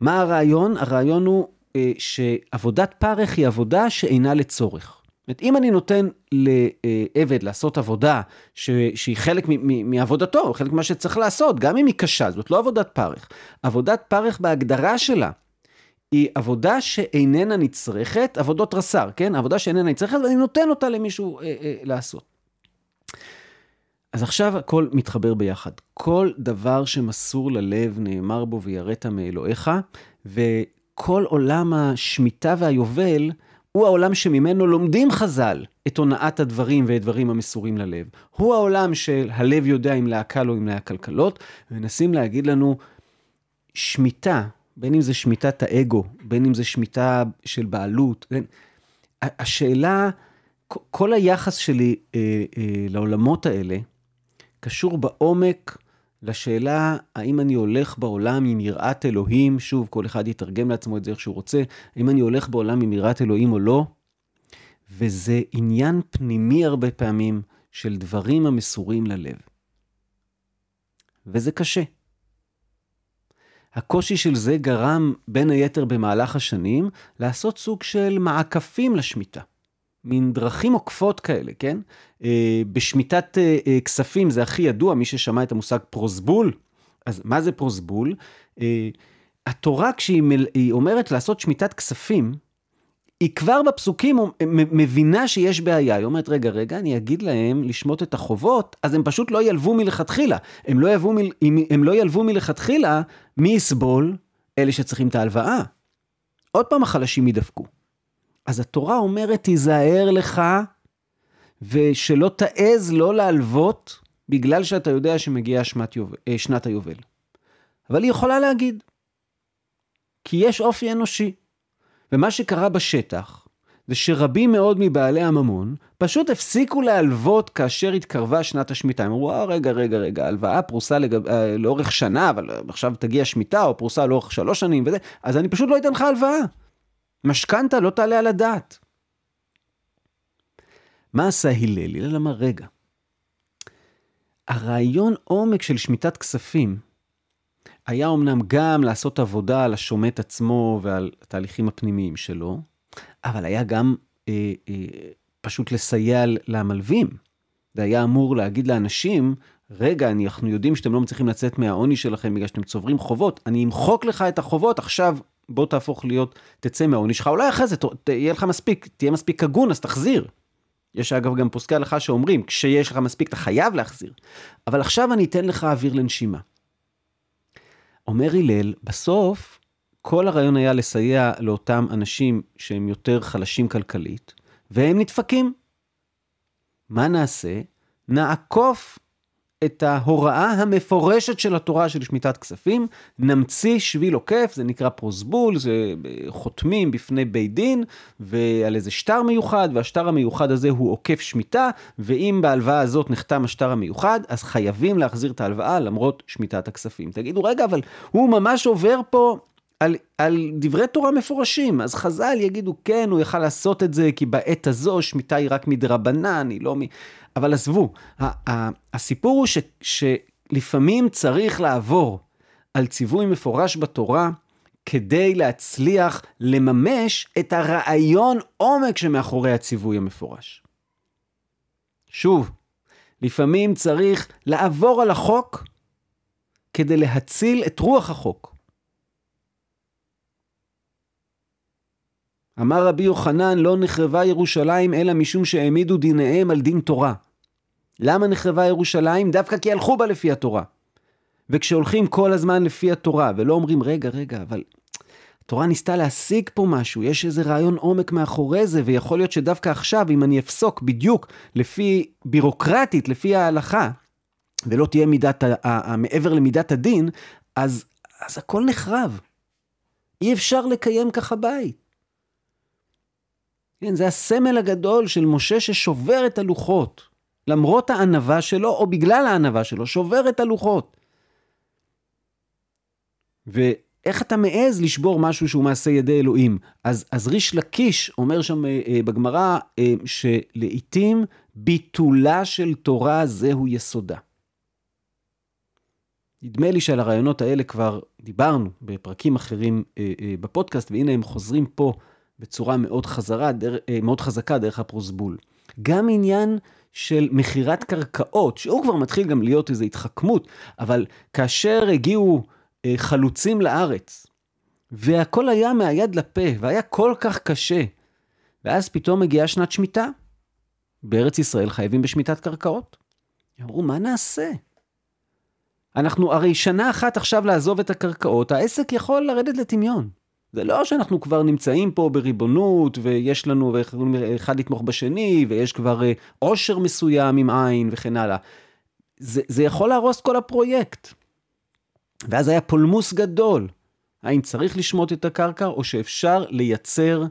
מה הרעיון? הרעיון הוא אה, שעבודת פרך היא עבודה שאינה לצורך. זאת אומרת, אם אני נותן לעבד לעשות עבודה ש, שהיא חלק מ, מ, מעבודתו, חלק ממה שצריך לעשות, גם אם היא קשה, זאת לא עבודת פרך. עבודת פרך בהגדרה שלה היא עבודה שאיננה נצרכת, עבודות רס"ר, כן? עבודה שאיננה נצרכת, ואני נותן אותה למישהו אה, אה, לעשות. אז עכשיו הכל מתחבר ביחד. כל דבר שמסור ללב נאמר בו ויראת מאלוהיך, וכל עולם השמיטה והיובל הוא העולם שממנו לומדים חז"ל את הונאת הדברים והדברים המסורים ללב. הוא העולם של הלב יודע אם להקל או אם להקלקלות, ומנסים להגיד לנו שמיטה, בין אם זה שמיטת האגו, בין אם זה שמיטה של בעלות. בין... השאלה, כל היחס שלי אה, אה, לעולמות האלה, קשור בעומק לשאלה האם אני הולך בעולם עם יראת אלוהים, שוב, כל אחד יתרגם לעצמו את זה איך שהוא רוצה, האם אני הולך בעולם עם יראת אלוהים או לא, וזה עניין פנימי הרבה פעמים של דברים המסורים ללב. וזה קשה. הקושי של זה גרם, בין היתר במהלך השנים, לעשות סוג של מעקפים לשמיטה. מין דרכים עוקפות כאלה, כן? אה, בשמיטת אה, אה, כספים זה הכי ידוע, מי ששמע את המושג פרוסבול, אז מה זה פרוסבול? התורה כשהיא אומרת לעשות שמיטת כספים, היא כבר בפסוקים מבינה שיש בעיה. היא אומרת, רגע, רגע, אני אגיד להם לשמוט את החובות, אז הם פשוט לא ילוו מלכתחילה. הם לא ילוו, מ... הם לא ילוו מלכתחילה, מי יסבול? אלה שצריכים את ההלוואה. עוד פעם החלשים ידפקו. אז התורה אומרת, תיזהר לך, ושלא תעז לא להלוות, בגלל שאתה יודע שמגיעה שנת, יובל, אה, שנת היובל. אבל היא יכולה להגיד, כי יש אופי אנושי. ומה שקרה בשטח, זה שרבים מאוד מבעלי הממון פשוט הפסיקו להלוות כאשר התקרבה שנת השמיטה. הם אמרו, אה, רגע, רגע, רגע, הלוואה פרוסה לגב, אה, לאורך שנה, אבל עכשיו תגיע שמיטה, או פרוסה לאורך שלוש שנים וזה, אז אני פשוט לא אתן לך הלוואה. משכנתה לא תעלה על הדעת. מה עשה הלל? הלל אמר, רגע, הרעיון עומק של שמיטת כספים היה אמנם גם לעשות עבודה על השומט עצמו ועל התהליכים הפנימיים שלו, אבל היה גם אה, אה, פשוט לסייע למלווים. זה היה אמור להגיד לאנשים, רגע, אנחנו יודעים שאתם לא מצליחים לצאת מהעוני שלכם בגלל שאתם צוברים חובות, אני אמחוק לך את החובות, עכשיו בוא תהפוך להיות, תצא מהעונש שלך, אולי אחרי זה תהיה לך מספיק, תהיה מספיק הגון, אז תחזיר. יש אגב גם פוסקי הלכה שאומרים, כשיש לך מספיק אתה חייב להחזיר. אבל עכשיו אני אתן לך אוויר לנשימה. אומר הלל, בסוף כל הרעיון היה לסייע לאותם אנשים שהם יותר חלשים כלכלית, והם נדפקים. מה נעשה? נעקוף את ההוראה המפורשת של התורה של שמיטת כספים, נמציא שביל עוקף, זה נקרא פרוסבול, זה חותמים בפני בית דין, ועל איזה שטר מיוחד, והשטר המיוחד הזה הוא עוקף שמיטה, ואם בהלוואה הזאת נחתם השטר המיוחד, אז חייבים להחזיר את ההלוואה למרות שמיטת הכספים. תגידו, רגע, אבל הוא ממש עובר פה על, על דברי תורה מפורשים, אז חז"ל יגידו, כן, הוא יכל לעשות את זה, כי בעת הזו שמיטה היא רק מדרבנן, היא לא מ... אבל עזבו, הסיפור הוא ש, שלפעמים צריך לעבור על ציווי מפורש בתורה, כדי להצליח לממש את הרעיון עומק שמאחורי הציווי המפורש. שוב, לפעמים צריך לעבור על החוק כדי להציל את רוח החוק. אמר רבי יוחנן, לא נחרבה ירושלים אלא משום שהעמידו דיניהם על דין תורה. למה נחרבה ירושלים? דווקא כי הלכו בה לפי התורה. וכשהולכים כל הזמן לפי התורה, ולא אומרים, רגע, רגע, אבל התורה ניסתה להשיג פה משהו, יש איזה רעיון עומק מאחורי זה, ויכול להיות שדווקא עכשיו, אם אני אפסוק בדיוק לפי בירוקרטית, לפי ההלכה, ולא תהיה מידת, מעבר למידת הדין, אז, אז הכל נחרב. אי אפשר לקיים ככה בית. כן, זה הסמל הגדול של משה ששובר את הלוחות. למרות הענווה שלו, או בגלל הענווה שלו, שובר את הלוחות. ואיך אתה מעז לשבור משהו שהוא מעשה ידי אלוהים? אז, אז ריש לקיש אומר שם אה, אה, בגמרא, אה, שלעיתים ביטולה של תורה זהו יסודה. נדמה לי שעל הרעיונות האלה כבר דיברנו בפרקים אחרים אה, אה, בפודקאסט, והנה הם חוזרים פה בצורה מאוד, חזרה, דר, אה, מאוד חזקה דרך הפרוסבול. גם עניין של מכירת קרקעות, שהוא כבר מתחיל גם להיות איזו התחכמות, אבל כאשר הגיעו אה, חלוצים לארץ, והכל היה מהיד לפה, והיה כל כך קשה, ואז פתאום מגיעה שנת שמיטה, בארץ ישראל חייבים בשמיטת קרקעות. אמרו, מה נעשה? אנחנו הרי שנה אחת עכשיו לעזוב את הקרקעות, העסק יכול לרדת לטמיון. זה לא שאנחנו כבר נמצאים פה בריבונות, ויש לנו אחד לתמוך בשני, ויש כבר אה, עושר מסוים עם עין וכן הלאה. זה, זה יכול להרוס כל הפרויקט. ואז היה פולמוס גדול. האם צריך לשמוט את הקרקע, או שאפשר לייצר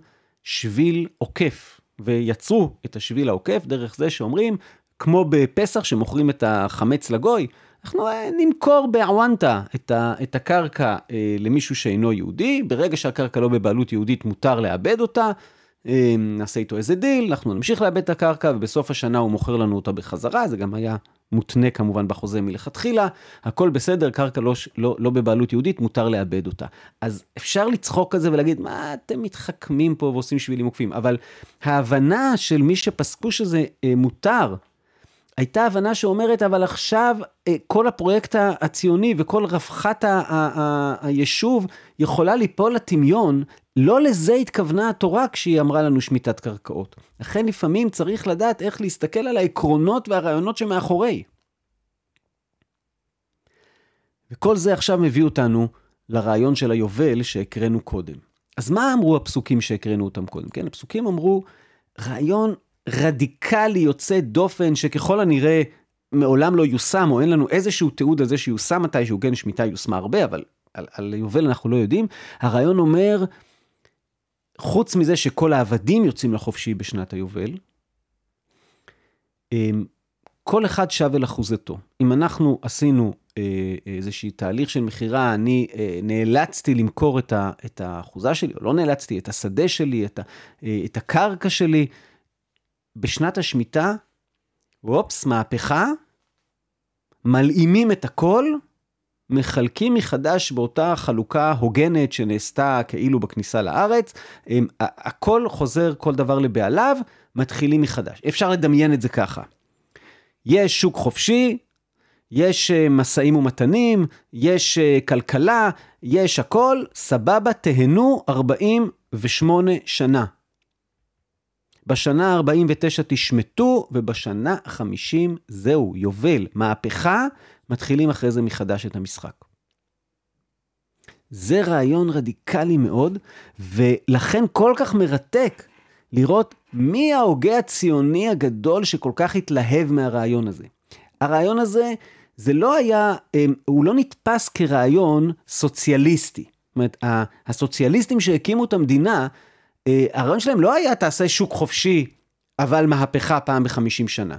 שביל עוקף. ויצרו את השביל העוקף דרך זה שאומרים, כמו בפסח שמוכרים את החמץ לגוי, אנחנו אה, נמכור בעוונטה את, את הקרקע אה, למישהו שאינו יהודי, ברגע שהקרקע לא בבעלות יהודית מותר לאבד אותה, אה, נעשה איתו איזה דיל, אנחנו נמשיך לאבד את הקרקע ובסוף השנה הוא מוכר לנו אותה בחזרה, זה גם היה מותנה כמובן בחוזה מלכתחילה, הכל בסדר, קרקע לא, לא, לא בבעלות יהודית, מותר לאבד אותה. אז אפשר לצחוק על זה ולהגיד, מה אתם מתחכמים פה ועושים שבילים עוקפים, אבל ההבנה של מי שפסקו שזה אה, מותר, הייתה הבנה שאומרת, אבל עכשיו אה, כל הפרויקט הציוני וכל רווחת היישוב יכולה ליפול לטמיון. לא לזה התכוונה התורה כשהיא אמרה לנו שמיטת קרקעות. לכן לפעמים צריך לדעת איך להסתכל על העקרונות והרעיונות שמאחורי. וכל זה עכשיו מביא אותנו לרעיון של היובל שהקראנו קודם. אז מה אמרו הפסוקים שהקראנו אותם קודם? כן, הפסוקים אמרו, רעיון רדיקלי יוצא דופן שככל הנראה מעולם לא יושם, או אין לנו איזשהו תיעוד על זה שיושם מתישהו, כן, שמיטה יושמה הרבה, אבל על, על יובל אנחנו לא יודעים. הרעיון אומר, חוץ מזה שכל העבדים יוצאים לחופשי בשנת היובל, אמ, כל אחד שב אל אחוזתו. אם אנחנו עשינו אה, איזשהו תהליך של מכירה, אני אה, נאלצתי למכור את האחוזה שלי, או לא נאלצתי, את השדה שלי, את, אה, את הקרקע שלי, בשנת השמיטה, וופס, מהפכה, מלאימים את הכל, מחלקים מחדש באותה חלוקה הוגנת שנעשתה כאילו בכניסה לארץ, הם, הכל חוזר כל דבר לבעליו, מתחילים מחדש. אפשר לדמיין את זה ככה. יש שוק חופשי, יש אה, משאים ומתנים, יש אה, כלכלה, יש הכל, סבבה, תהנו 48 שנה. בשנה ה-49 תשמטו, ובשנה ה-50 זהו, יובל, מהפכה, מתחילים אחרי זה מחדש את המשחק. זה רעיון רדיקלי מאוד, ולכן כל כך מרתק לראות מי ההוגה הציוני הגדול שכל כך התלהב מהרעיון הזה. הרעיון הזה, זה לא היה, אמ, הוא לא נתפס כרעיון סוציאליסטי. זאת אומרת, הסוציאליסטים שהקימו את המדינה, הרעיון שלהם לא היה תעשה שוק חופשי, אבל מהפכה פעם בחמישים שנה.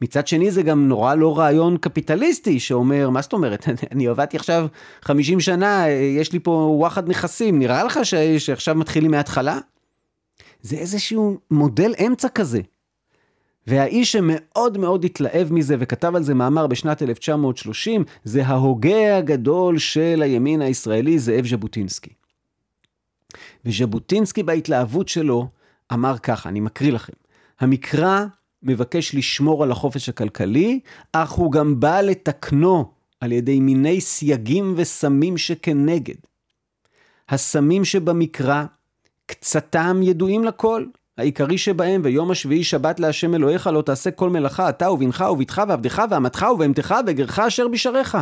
מצד שני זה גם נורא לא רעיון קפיטליסטי שאומר, מה זאת אומרת, אני עבדתי עכשיו 50 שנה, יש לי פה וואחד נכסים, נראה לך ש... שעכשיו מתחילים מההתחלה? זה איזשהו מודל אמצע כזה. והאיש שמאוד מאוד התלהב מזה וכתב על זה מאמר בשנת 1930, זה ההוגה הגדול של הימין הישראלי, זאב ז'בוטינסקי. וז'בוטינסקי בהתלהבות שלו אמר ככה, אני מקריא לכם, המקרא מבקש לשמור על החופש הכלכלי, אך הוא גם בא לתקנו על ידי מיני סייגים וסמים שכנגד. הסמים שבמקרא, קצתם ידועים לכל. העיקרי שבהם, ויום השביעי שבת להשם אלוהיך לא תעשה כל מלאכה, אתה ובנך ובתך ועבדך ואמתך ובהמתך וגרך אשר בשעריך.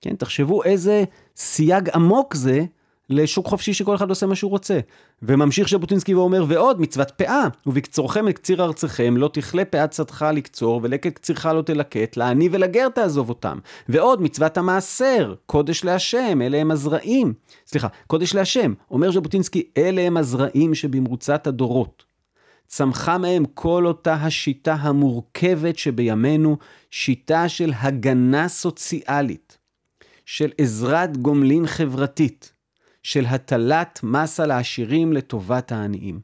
כן, תחשבו איזה סייג עמוק זה לשוק חופשי שכל אחד עושה מה שהוא רוצה. וממשיך ז'בוטינסקי ואומר, ועוד מצוות פאה, ובקצורכם את קציר ארצכם, לא תכלה פאת שדך לקצור, ולקט קצירך לא תלקט, לעני ולגר תעזוב אותם. ועוד מצוות המעשר, קודש להשם, אלה הם הזרעים. סליחה, קודש להשם, אומר ז'בוטינסקי, אלה הם הזרעים שבמרוצת הדורות. צמחה מהם כל אותה השיטה המורכבת שבימינו, שיטה של הגנה סוציאלית, של עזרת גומלין חברתית. של הטלת מס על העשירים לטובת העניים.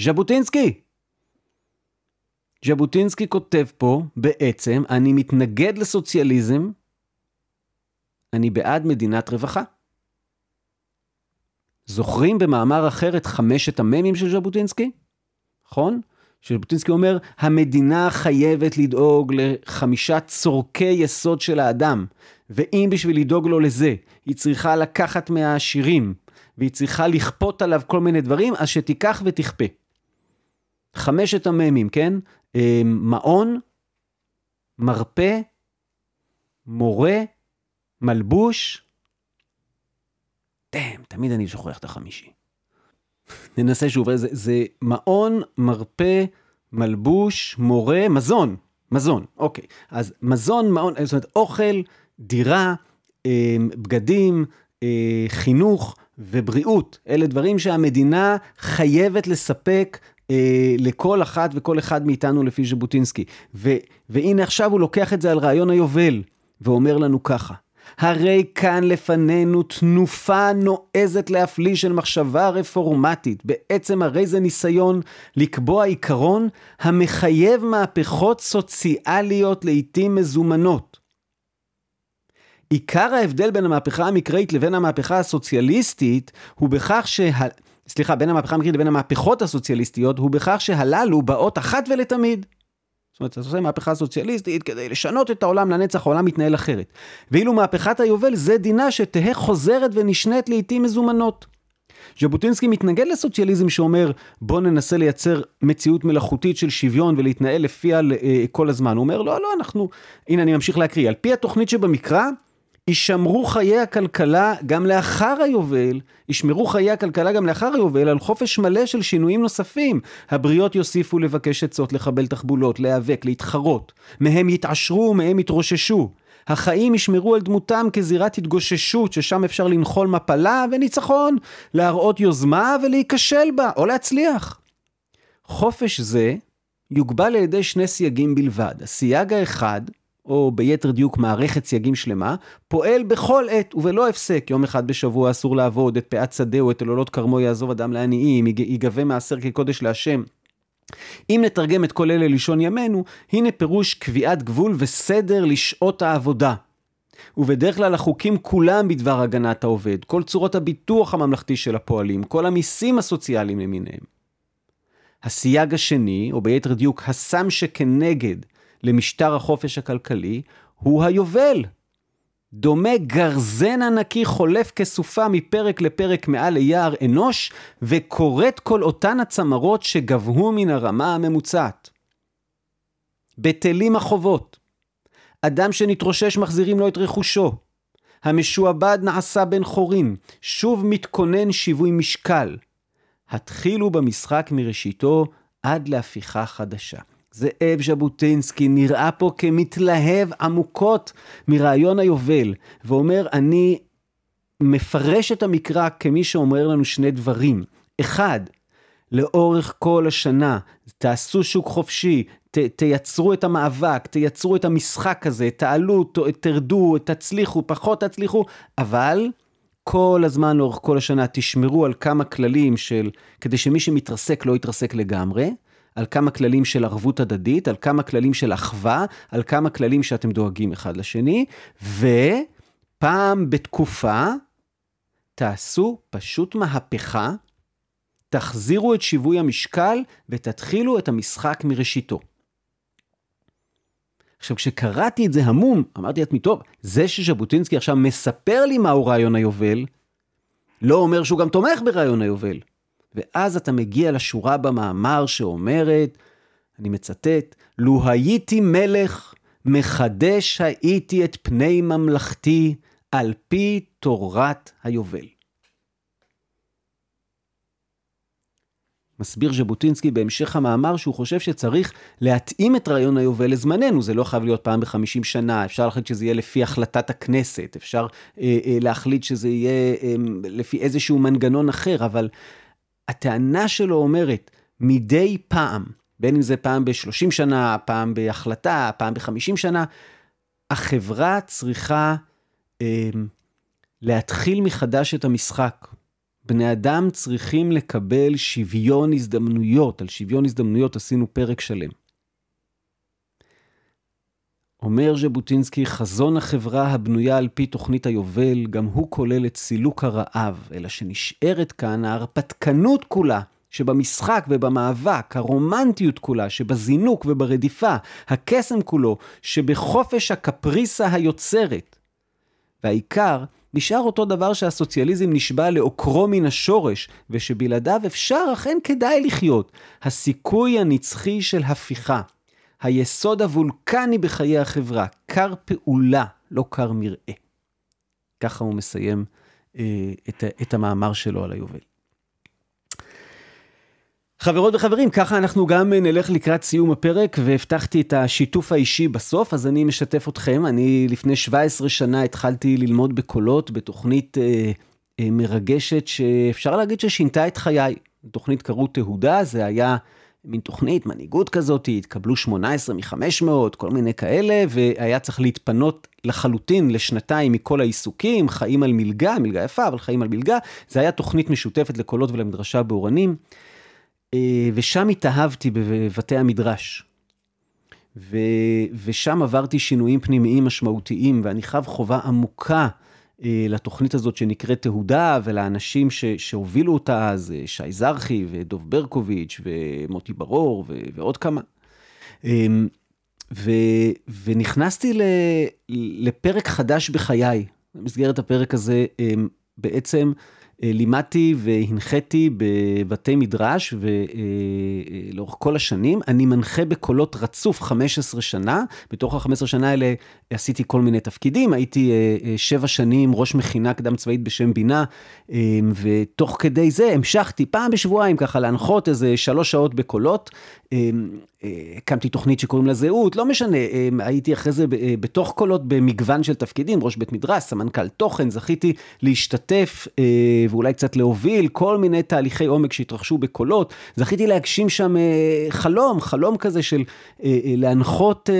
ז'בוטינסקי! ז'בוטינסקי כותב פה, בעצם, אני מתנגד לסוציאליזם, אני בעד מדינת רווחה. זוכרים במאמר אחר את חמשת המ"מים של ז'בוטינסקי? נכון? ז'בוטינסקי אומר, המדינה חייבת לדאוג לחמישה צורכי יסוד של האדם, ואם בשביל לדאוג לו לזה, היא צריכה לקחת מהעשירים, והיא צריכה לכפות עליו כל מיני דברים, אז שתיקח ותכפה. חמשת המ"מים, כן? אה, מעון, מרפא, מורה, מלבוש. דאם, תמיד אני שוכח את החמישי. ננסה שוב, זה, זה מעון, מרפא, מלבוש, מורה, מזון. מזון, אוקיי. אז מזון, מעון, זאת אומרת, אוכל, דירה, אה, בגדים, אה, חינוך ובריאות. אלה דברים שהמדינה חייבת לספק אה, לכל אחת וכל אחד מאיתנו לפי ז'בוטינסקי. והנה עכשיו הוא לוקח את זה על רעיון היובל, ואומר לנו ככה. הרי כאן לפנינו תנופה נועזת להפליא של מחשבה רפורמטית. בעצם הרי זה ניסיון לקבוע עיקרון המחייב מהפכות סוציאליות לעיתים מזומנות. עיקר ההבדל בין המהפכה המקראית לבין המהפכה הסוציאליסטית הוא בכך שה... סליחה, בין המהפכה המקראית לבין המהפכות הסוציאליסטיות, הוא בכך שהללו באות אחת ולתמיד. זאת אומרת, אתה עושה מהפכה סוציאליסטית כדי לשנות את העולם לנצח, העולם מתנהל אחרת. ואילו מהפכת היובל זה דינה שתהא חוזרת ונשנית לעיתים מזומנות. ז'בוטינסקי מתנגד לסוציאליזם שאומר בוא ננסה לייצר מציאות מלאכותית של שוויון ולהתנהל לפיה אה, כל הזמן. הוא אומר לא, לא, אנחנו... הנה אני ממשיך להקריא. על פי התוכנית שבמקרא, יישמרו חיי הכלכלה גם לאחר היובל, ישמרו חיי הכלכלה גם לאחר היובל על חופש מלא של שינויים נוספים. הבריות יוסיפו לבקש עצות, לחבל תחבולות, להיאבק, להתחרות. מהם יתעשרו ומהם יתרוששו. החיים ישמרו על דמותם כזירת התגוששות ששם אפשר לנחול מפלה וניצחון, להראות יוזמה ולהיכשל בה, או להצליח. חופש זה יוגבל על ידי שני סייגים בלבד. הסייג האחד או ביתר דיוק מערכת סייגים שלמה, פועל בכל עת ובלא הפסק. יום אחד בשבוע אסור לעבוד, את פאת שדהו, את עוללות כרמו יעזוב אדם לעניים, ייגבה מעשר כקודש להשם. אם נתרגם את כל אלה לשון ימינו, הנה פירוש קביעת גבול וסדר לשעות העבודה. ובדרך כלל החוקים כולם בדבר הגנת העובד, כל צורות הביטוח הממלכתי של הפועלים, כל המיסים הסוציאליים למיניהם. הסייג השני, או ביתר דיוק, הסם שכנגד למשטר החופש הכלכלי הוא היובל. דומה גרזן ענקי חולף כסופה מפרק לפרק מעל ליער אנוש, וכורת כל אותן הצמרות שגבהו מן הרמה הממוצעת. בטלים החובות. אדם שנתרושש מחזירים לו את רכושו. המשועבד נעשה בן חורים, שוב מתכונן שיווי משקל. התחילו במשחק מראשיתו עד להפיכה חדשה. זאב ז'בוטינסקי נראה פה כמתלהב עמוקות מרעיון היובל, ואומר, אני מפרש את המקרא כמי שאומר לנו שני דברים. אחד, לאורך כל השנה, תעשו שוק חופשי, ת, תייצרו את המאבק, תייצרו את המשחק הזה, תעלו, ת, תרדו, תצליחו, פחות תצליחו, אבל כל הזמן לאורך כל השנה תשמרו על כמה כללים של, כדי שמי שמתרסק לא יתרסק לגמרי, על כמה כללים של ערבות הדדית, על כמה כללים של אחווה, על כמה כללים שאתם דואגים אחד לשני, ופעם בתקופה תעשו פשוט מהפכה, תחזירו את שיווי המשקל ותתחילו את המשחק מראשיתו. עכשיו, כשקראתי את זה המום, אמרתי לעצמי, טוב, זה שז'בוטינסקי עכשיו מספר לי מהו רעיון היובל, לא אומר שהוא גם תומך ברעיון היובל. ואז אתה מגיע לשורה במאמר שאומרת, אני מצטט, לו הייתי מלך, מחדש הייתי את פני ממלכתי על פי תורת היובל. מסביר ז'בוטינסקי בהמשך המאמר שהוא חושב שצריך להתאים את רעיון היובל לזמננו, זה לא חייב להיות פעם בחמישים שנה, אפשר להחליט שזה יהיה לפי החלטת הכנסת, אפשר אה, אה, להחליט שזה יהיה אה, לפי איזשהו מנגנון אחר, אבל הטענה שלו אומרת, מדי פעם, בין אם זה פעם ב-30 שנה, פעם בהחלטה, פעם ב-50 שנה, החברה צריכה אה, להתחיל מחדש את המשחק. בני אדם צריכים לקבל שוויון הזדמנויות, על שוויון הזדמנויות עשינו פרק שלם. אומר ז'בוטינסקי, חזון החברה הבנויה על פי תוכנית היובל, גם הוא כולל את סילוק הרעב, אלא שנשארת כאן ההרפתקנות כולה שבמשחק ובמאבק, הרומנטיות כולה שבזינוק וברדיפה, הקסם כולו שבחופש הקפריסה היוצרת. והעיקר, נשאר אותו דבר שהסוציאליזם נשבע לעוקרו מן השורש, ושבלעדיו אפשר אכן כדאי לחיות, הסיכוי הנצחי של הפיכה. היסוד הוולקני בחיי החברה, קר פעולה, לא קר מרעה. ככה הוא מסיים אה, את, את המאמר שלו על היובל. חברות וחברים, ככה אנחנו גם נלך לקראת סיום הפרק, והבטחתי את השיתוף האישי בסוף, אז אני משתף אתכם. אני לפני 17 שנה התחלתי ללמוד בקולות בתוכנית אה, אה, מרגשת, שאפשר להגיד ששינתה את חיי. תוכנית קראו תהודה, זה היה מין תוכנית, מנהיגות כזאת, התקבלו 18 מ-500, כל מיני כאלה, והיה צריך להתפנות לחלוטין לשנתיים מכל העיסוקים, חיים על מלגה, מלגה יפה, אבל חיים על מלגה. זה היה תוכנית משותפת לקולות ולמדרשה באורנים, אה, ושם התאהבתי בבתי המדרש. ו... ושם עברתי שינויים פנימיים משמעותיים, ואני חב חובה עמוקה לתוכנית הזאת שנקראת תהודה, ולאנשים ש, שהובילו אותה אז, אה, שי זרחי ודוב ברקוביץ' ומוטי ברור ו, ועוד כמה. אמ, ו, ונכנסתי ל, לפרק חדש בחיי. במסגרת הפרק הזה אמ, בעצם אה, לימדתי והנחיתי בבתי מדרש ולאורך אה, כל השנים. אני מנחה בקולות רצוף 15 שנה. בתוך ה-15 שנה האלה עשיתי כל מיני תפקידים. הייתי אה, שבע שנים ראש מכינה קדם צבאית בשם בינה, ותוך כדי זה המשכתי פעם בשבועיים ככה להנחות איזה שלוש שעות בקולות. הקמתי תוכנית שקוראים לה זהות, לא משנה, הייתי אחרי זה בתוך קולות במגוון של תפקידים, ראש בית מדרש, סמנכ"ל תוכן, זכיתי להשתתף ואולי קצת להוביל כל מיני תהליכי עומק שהתרחשו בקולות. זכיתי להגשים שם אה, חלום, חלום כזה של אה, אה, להנחות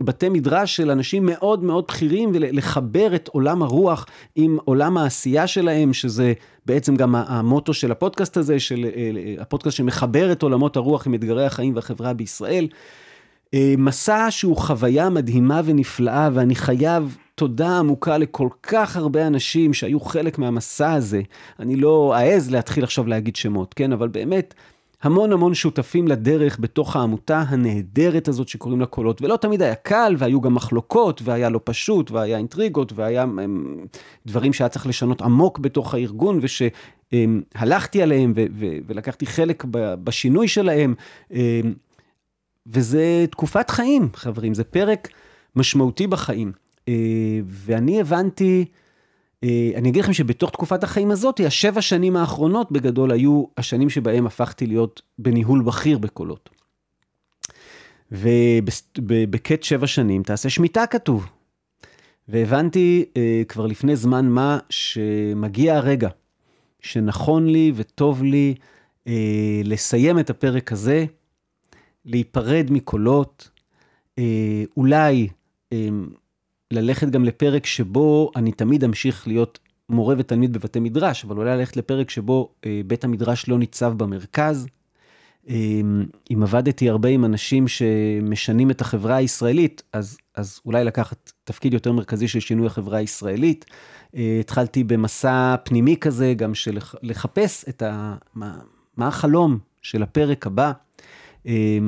בתי מדרש של אנשים מאוד מאוד בכירים ולחבר את עולם הרוח עם עולם העשייה שלהם, שזה בעצם גם המוטו של הפודקאסט הזה, של הפודקאסט שמחבר את עולמות הרוח עם אתגרי החיים והחברה בישראל. מסע שהוא חוויה מדהימה ונפלאה, ואני חייב תודה עמוקה לכל כך הרבה אנשים שהיו חלק מהמסע הזה. אני לא אעז להתחיל עכשיו להגיד שמות, כן? אבל באמת, המון המון שותפים לדרך בתוך העמותה הנהדרת הזאת שקוראים לה קולות, ולא תמיד היה קל, והיו גם מחלוקות, והיה לא פשוט, והיה אינטריגות, והיה הם, דברים שהיה צריך לשנות עמוק בתוך הארגון, ושהלכתי עליהם ו- ו- ולקחתי חלק בשינוי שלהם. וזה תקופת חיים, חברים, זה פרק משמעותי בחיים. ואני הבנתי, אני אגיד לכם שבתוך תקופת החיים הזאת, השבע שנים האחרונות בגדול היו השנים שבהם הפכתי להיות בניהול בכיר בקולות. ובקט שבע שנים תעשה שמיטה כתוב. והבנתי כבר לפני זמן מה שמגיע הרגע שנכון לי וטוב לי לסיים את הפרק הזה, להיפרד מקולות, אולי ללכת גם לפרק שבו אני תמיד אמשיך להיות מורה ותלמיד בבתי מדרש, אבל אולי ללכת לפרק שבו אה, בית המדרש לא ניצב במרכז. אה, אם עבדתי הרבה עם אנשים שמשנים את החברה הישראלית, אז, אז אולי לקחת תפקיד יותר מרכזי של שינוי החברה הישראלית. אה, התחלתי במסע פנימי כזה, גם של לחפש את ה... מה, מה החלום של הפרק הבא. אה,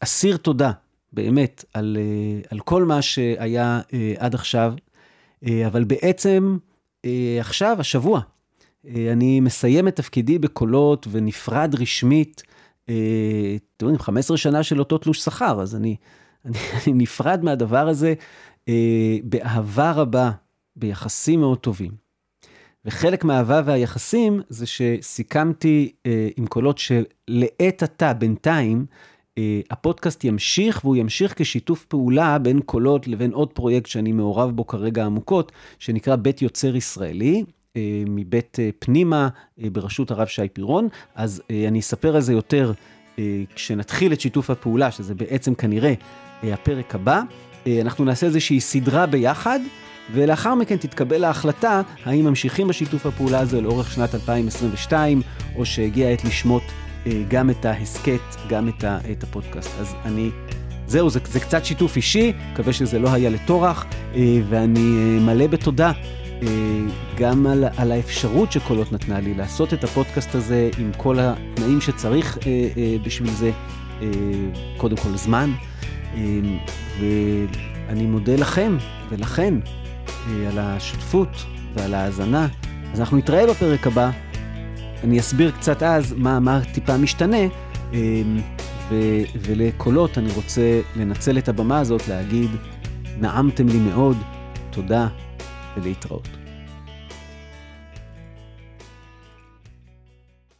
אסיר תודה באמת, על, אה, על כל מה שהיה אה, עד עכשיו, אה, אבל בעצם עכשיו, השבוע, אני מסיים את תפקידי בקולות ונפרד רשמית, אתם יודעים, 15 שנה של אותו תלוש שכר, אז אני, אני, אני נפרד מהדבר הזה באהבה רבה, ביחסים מאוד טובים. וחלק מהאהבה והיחסים זה שסיכמתי עם קולות שלעת עתה, בינתיים, אה, הפודקאסט ימשיך, והוא ימשיך כשיתוף פעולה בין קולות לבין עוד פרויקט שאני מעורב בו כרגע עמוקות, שנקרא בית יוצר ישראלי. אה, מבית אה, פנימה בראשות הרב שי פירון, אז אני אספר על זה יותר כשנתחיל את שיתוף הפעולה, שזה בעצם כנראה הפרק הבא. אנחנו נעשה איזושהי סדרה ביחד, ולאחר מכן תתקבל ההחלטה האם ממשיכים בשיתוף הפעולה הזה לאורך שנת 2022, או שהגיעה העת לשמוט אה, גם את ההסכת, גם את, ה, את הפודקאסט. אז אני, זהו, זה, זה קצת שיתוף אישי, מקווה שזה לא היה לטורח, אה, ואני אה, מלא בתודה. גם על, על האפשרות שקולות נתנה לי לעשות את הפודקאסט הזה עם כל התנאים שצריך בשביל זה, קודם כל זמן, ואני מודה לכם ולכן על השותפות ועל ההאזנה. אז אנחנו נתראה בפרק הבא. אני אסביר קצת אז מה, מה טיפה משתנה, אמ, ו, ולקולות אני רוצה לנצל את הבמה הזאת להגיד, נעמתם לי מאוד, תודה ולהתראות.